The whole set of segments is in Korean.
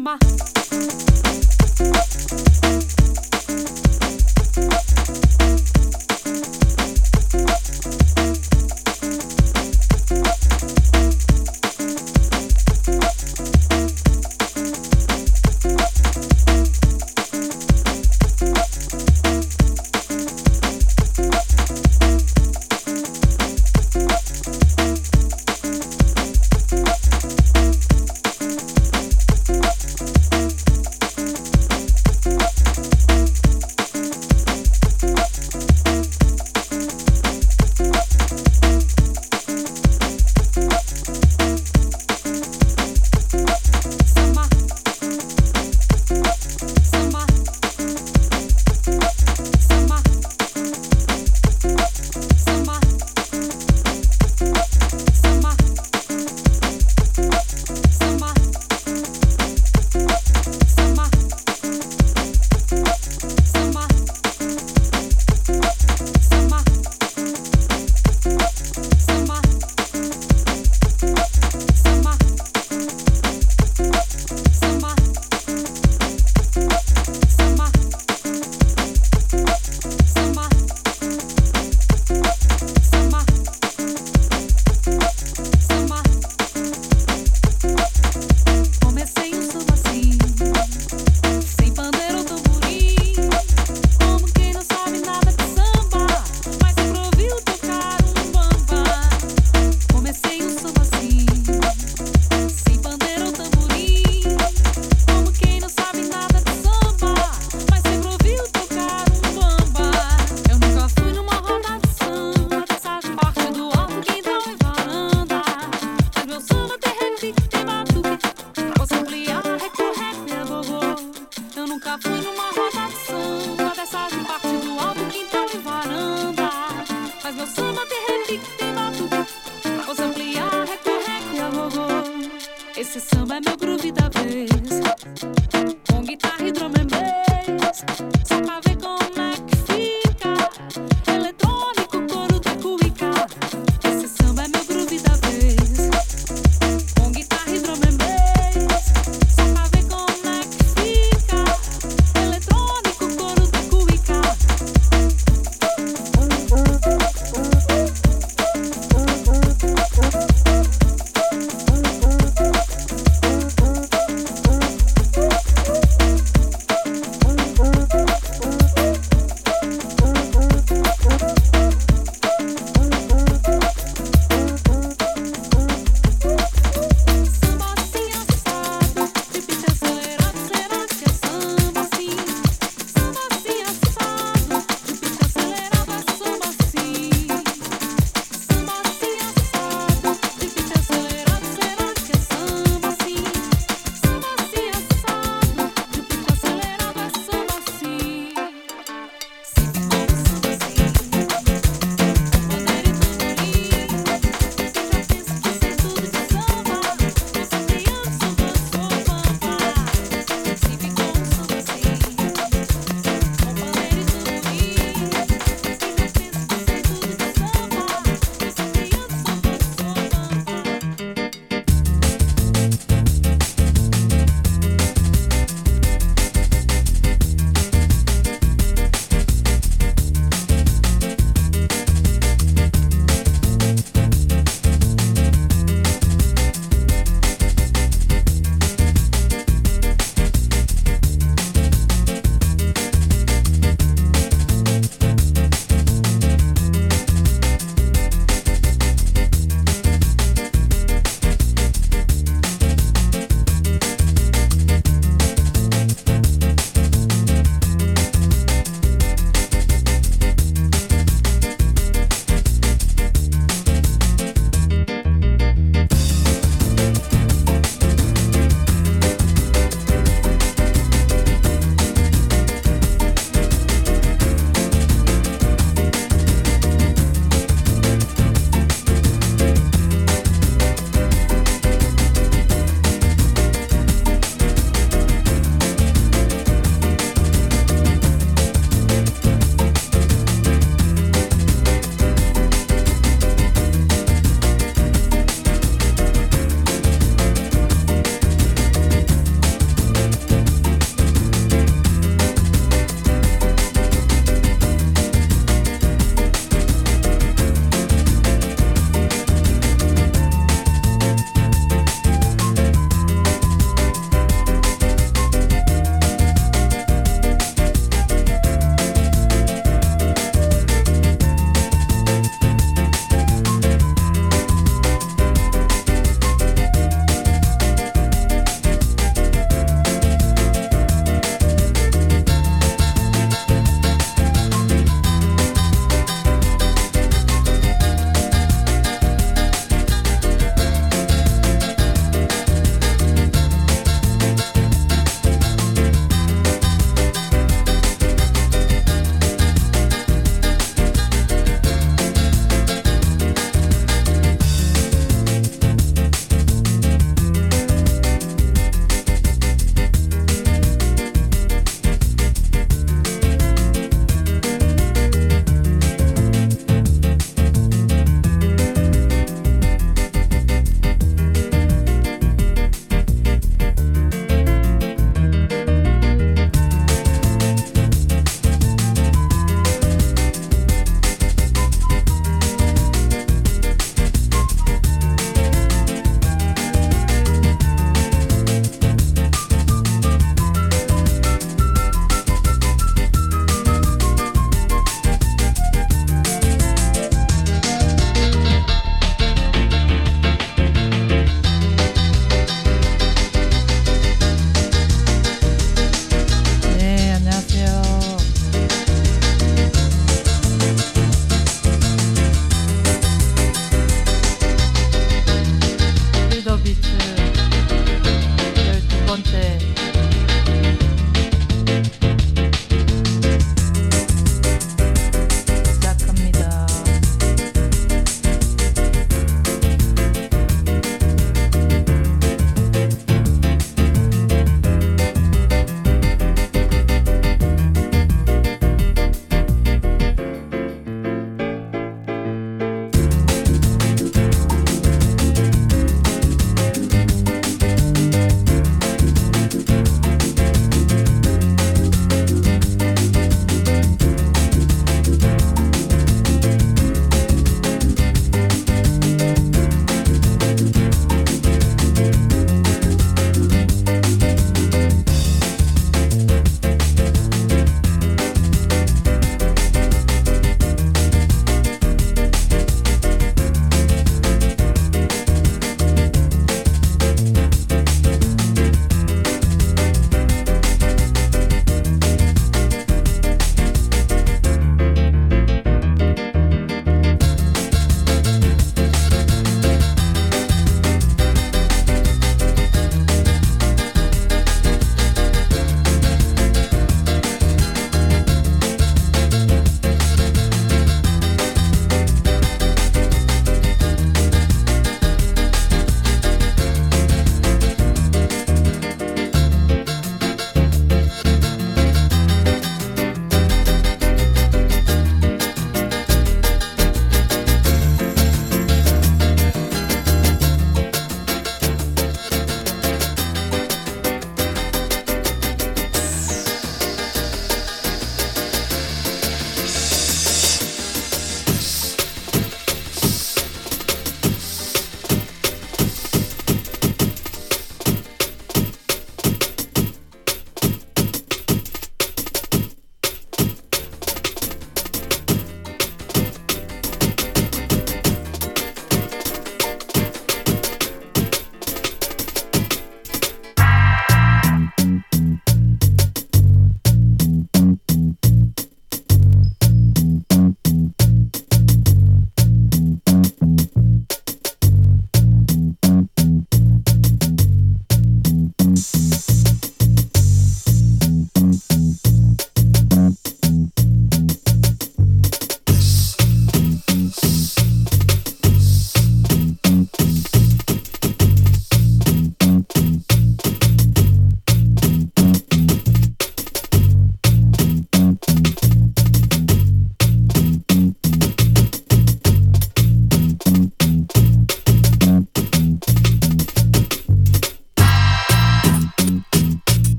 my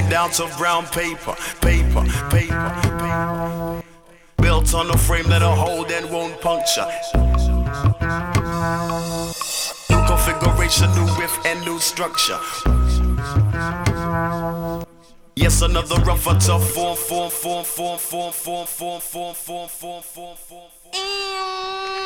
made down to brown paper, paper, paper, paper. Built on a frame that'll hold and won't puncture. New configuration, new riff, and new structure. Yes, another rougher, tough form, form, form, form, form, form, form, form, form, form, form, form.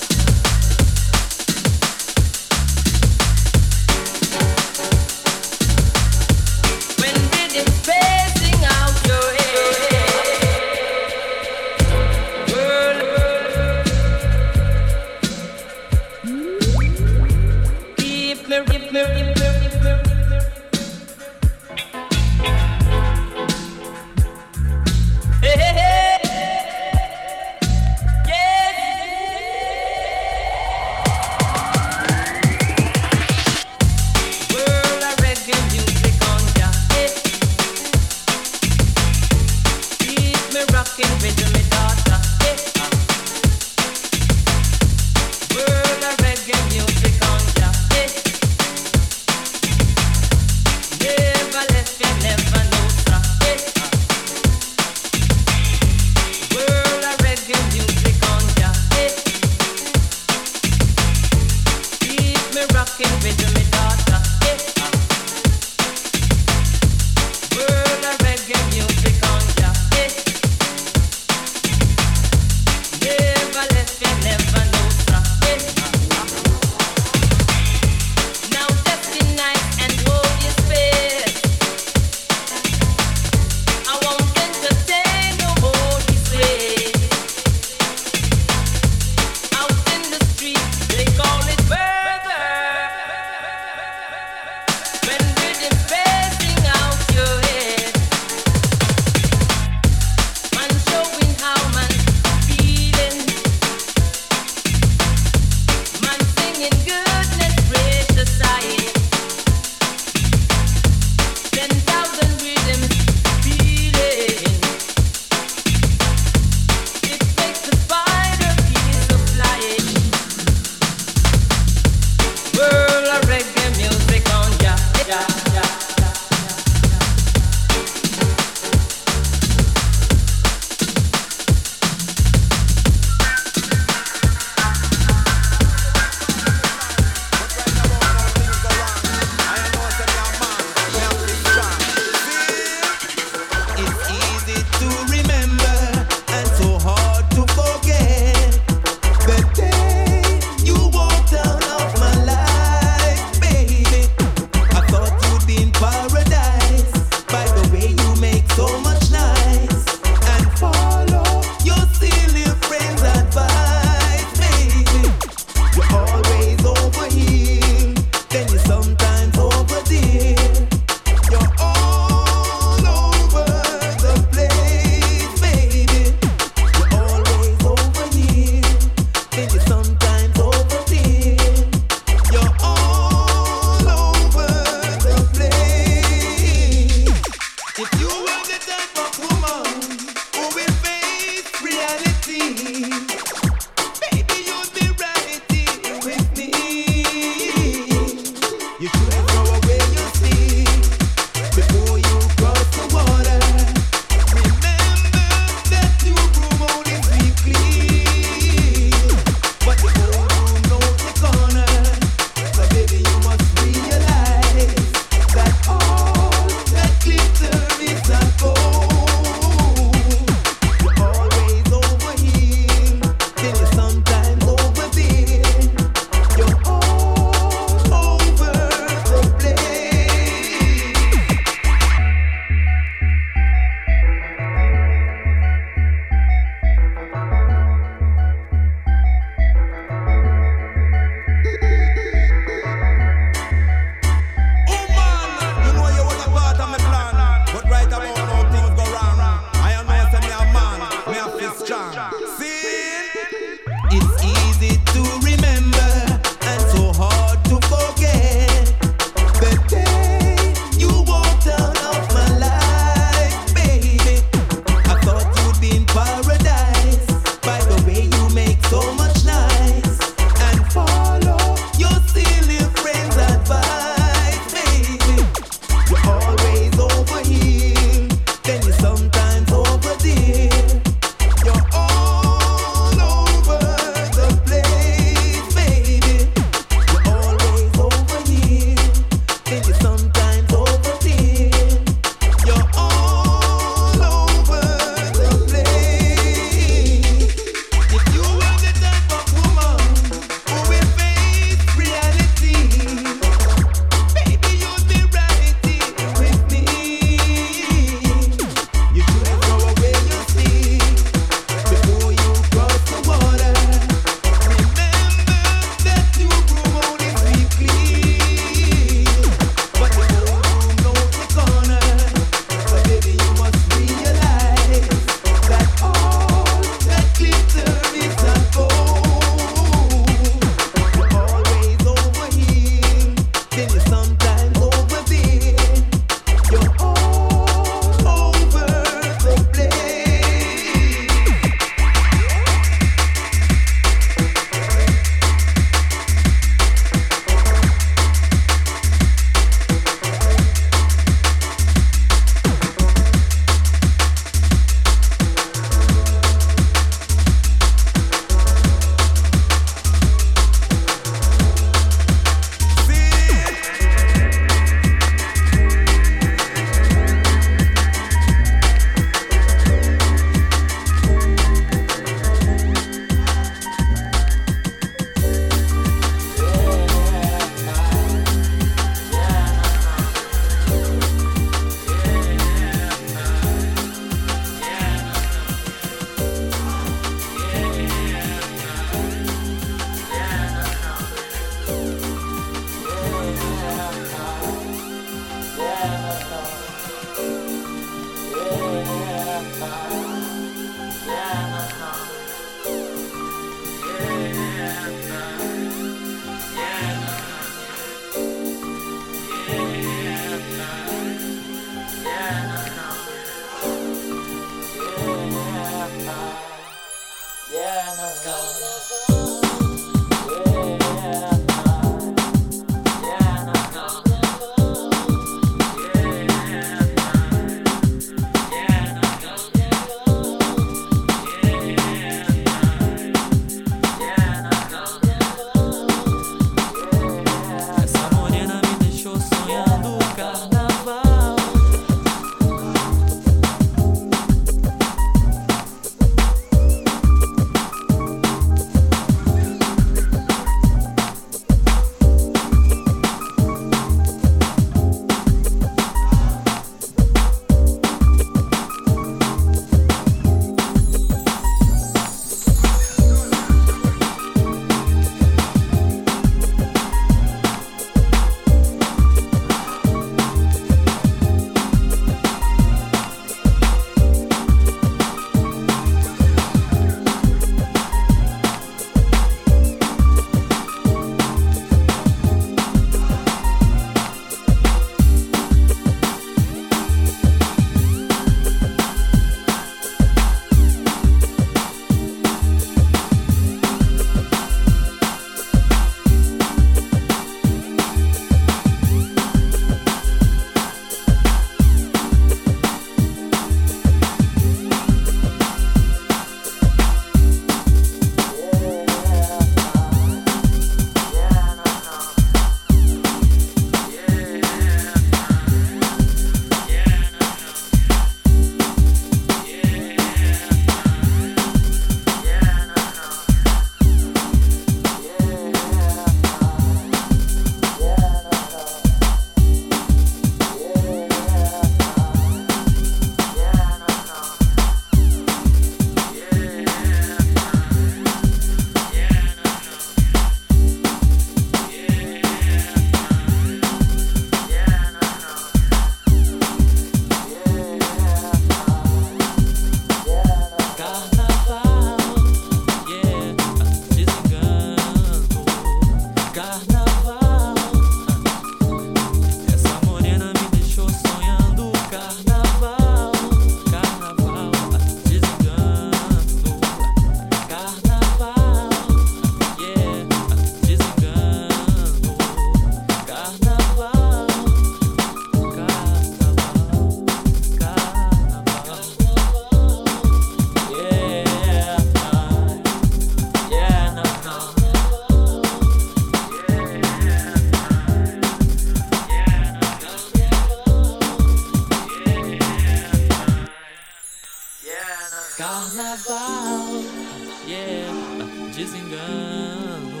Desengano,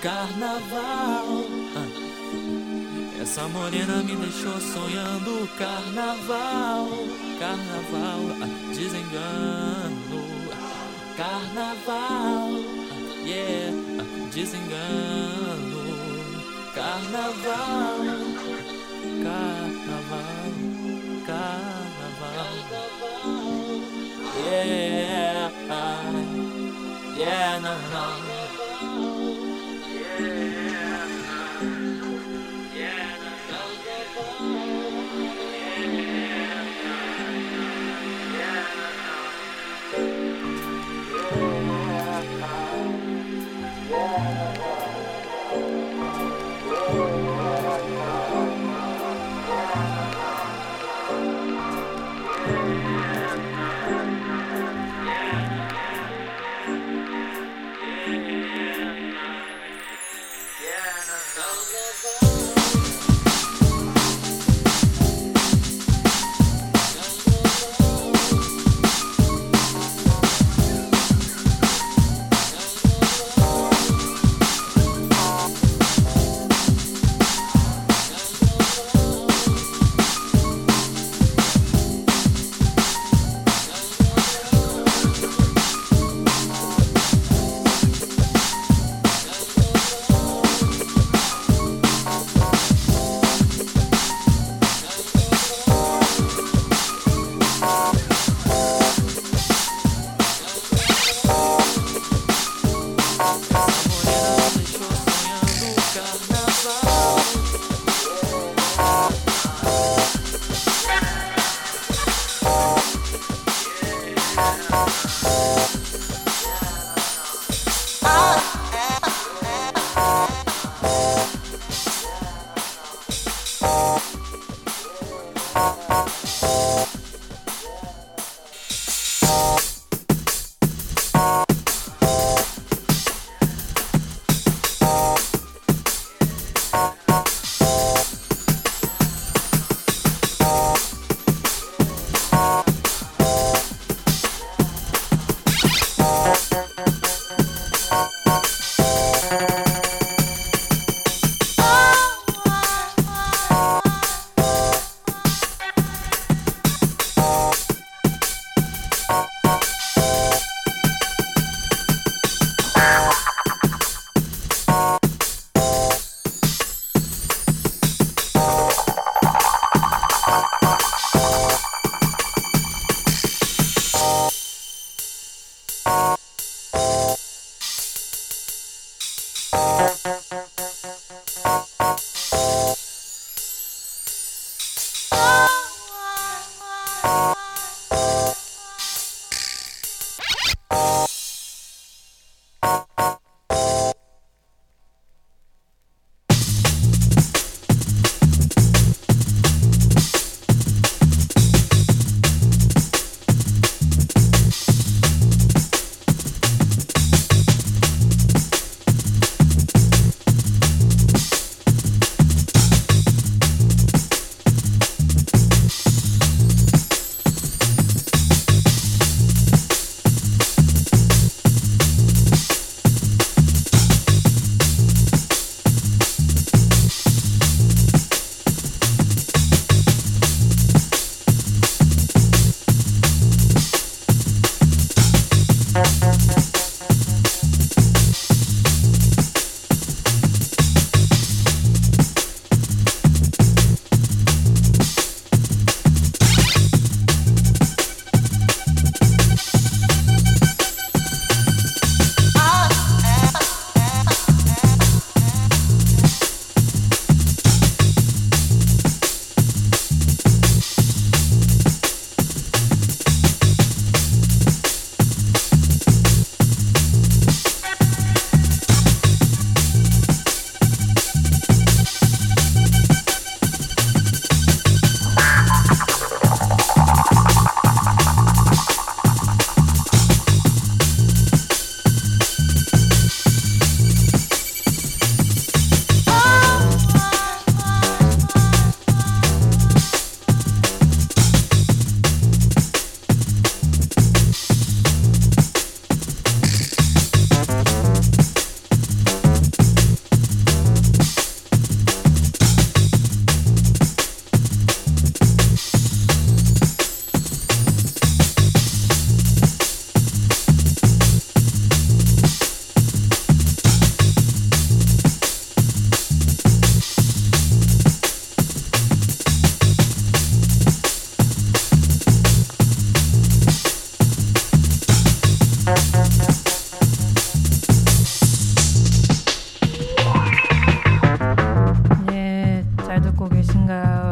carnaval. Ah. Essa morena me deixou sonhando carnaval, carnaval, ah. desengano, carnaval, ah. yeah, desengano, carnaval, carnaval, carnaval, yeah, yeah, no, no. 계신가요?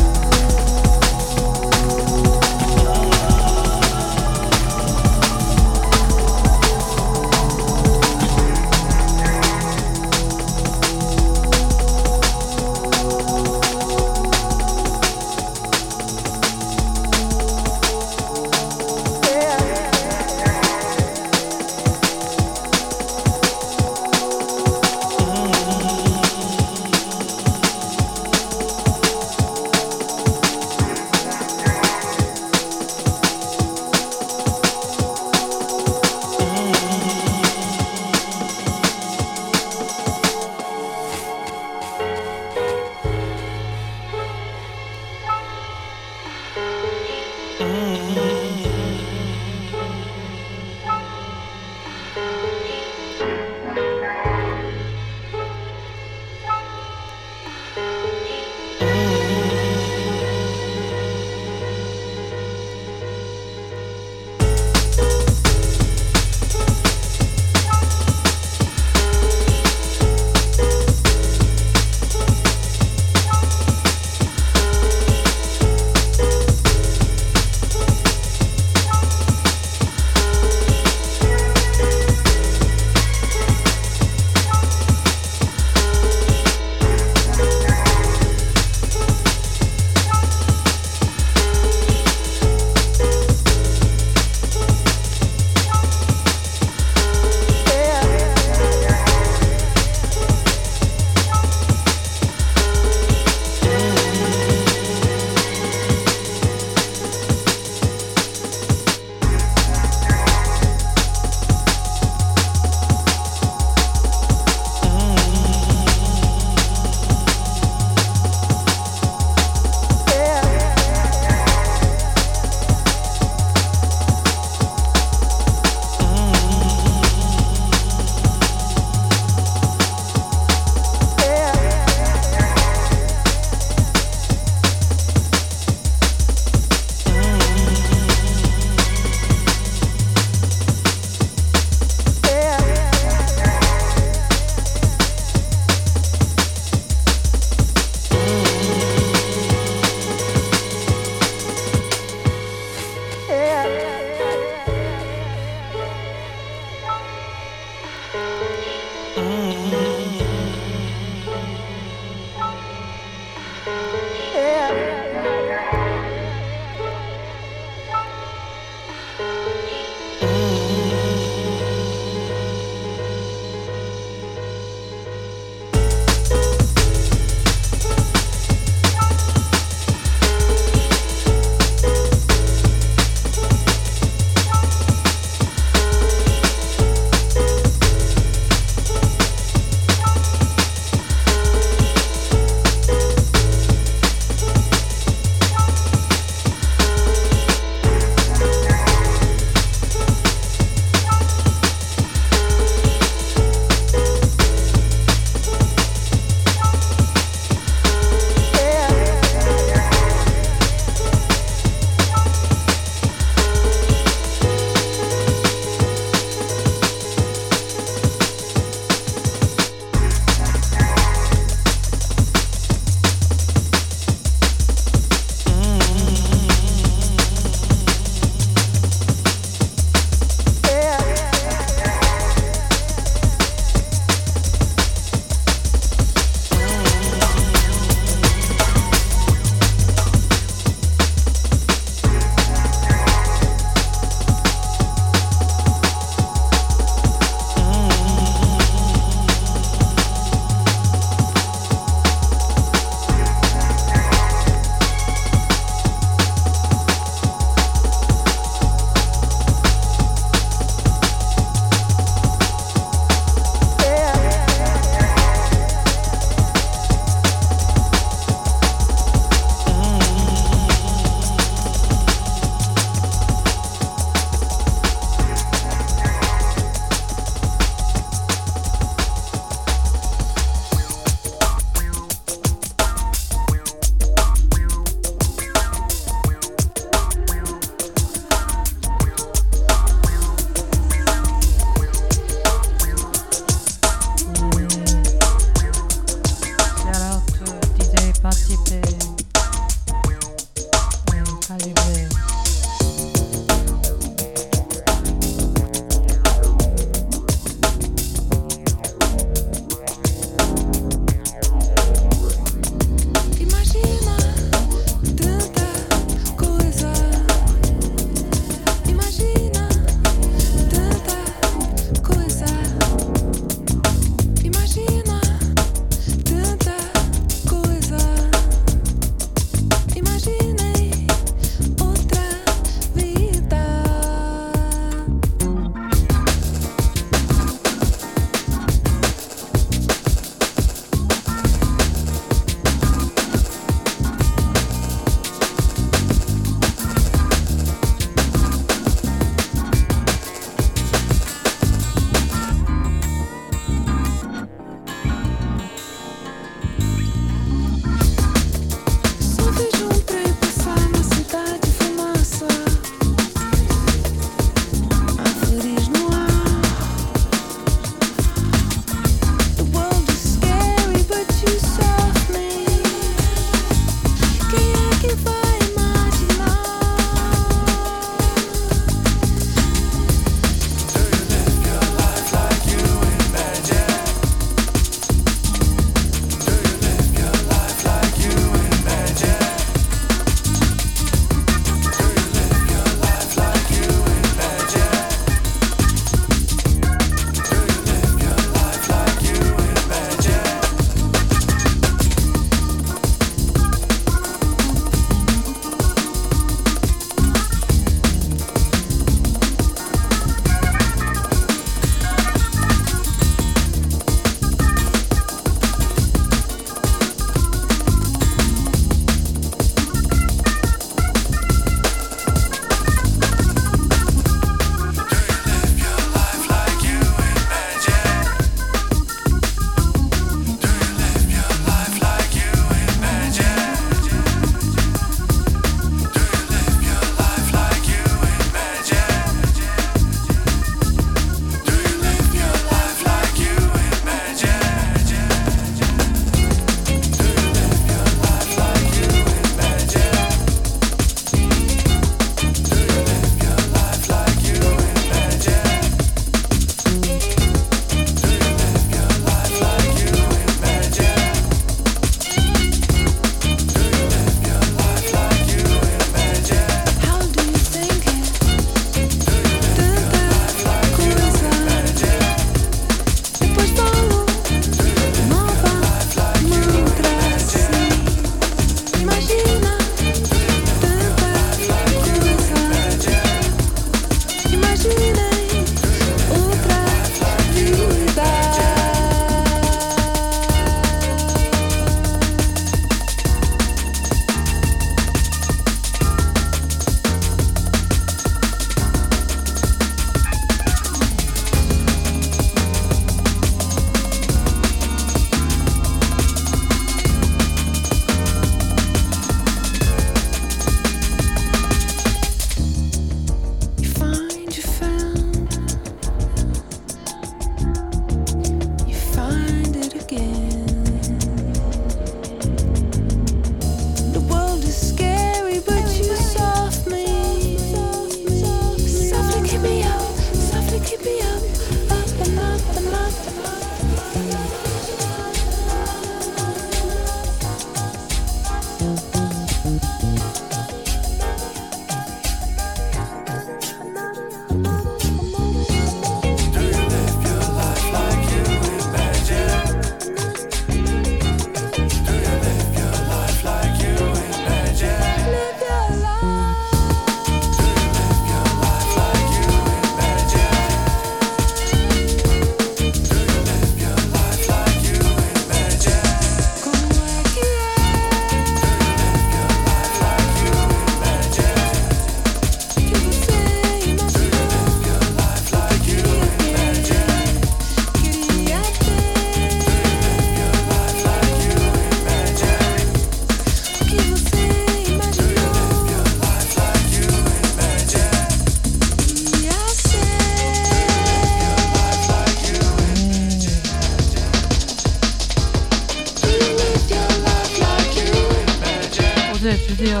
드디어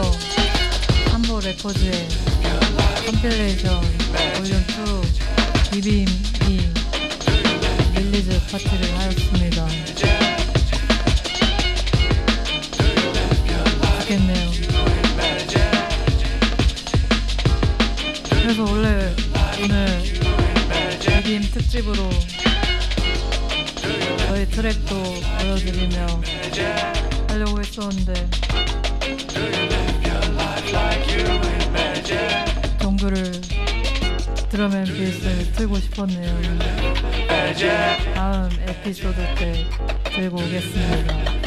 한보 레코드의 compilation volume 2 비빔이 release 파티를 하였습니다. 좋겠네요. 그래서 원래 오늘 비빔 특집으로 저희 트랙도 보여드리며 하려고 했었는데 정글을 드럼앤 베이스를 틀고 싶었네요. 다음 에피소드 때 들고 오겠습니다.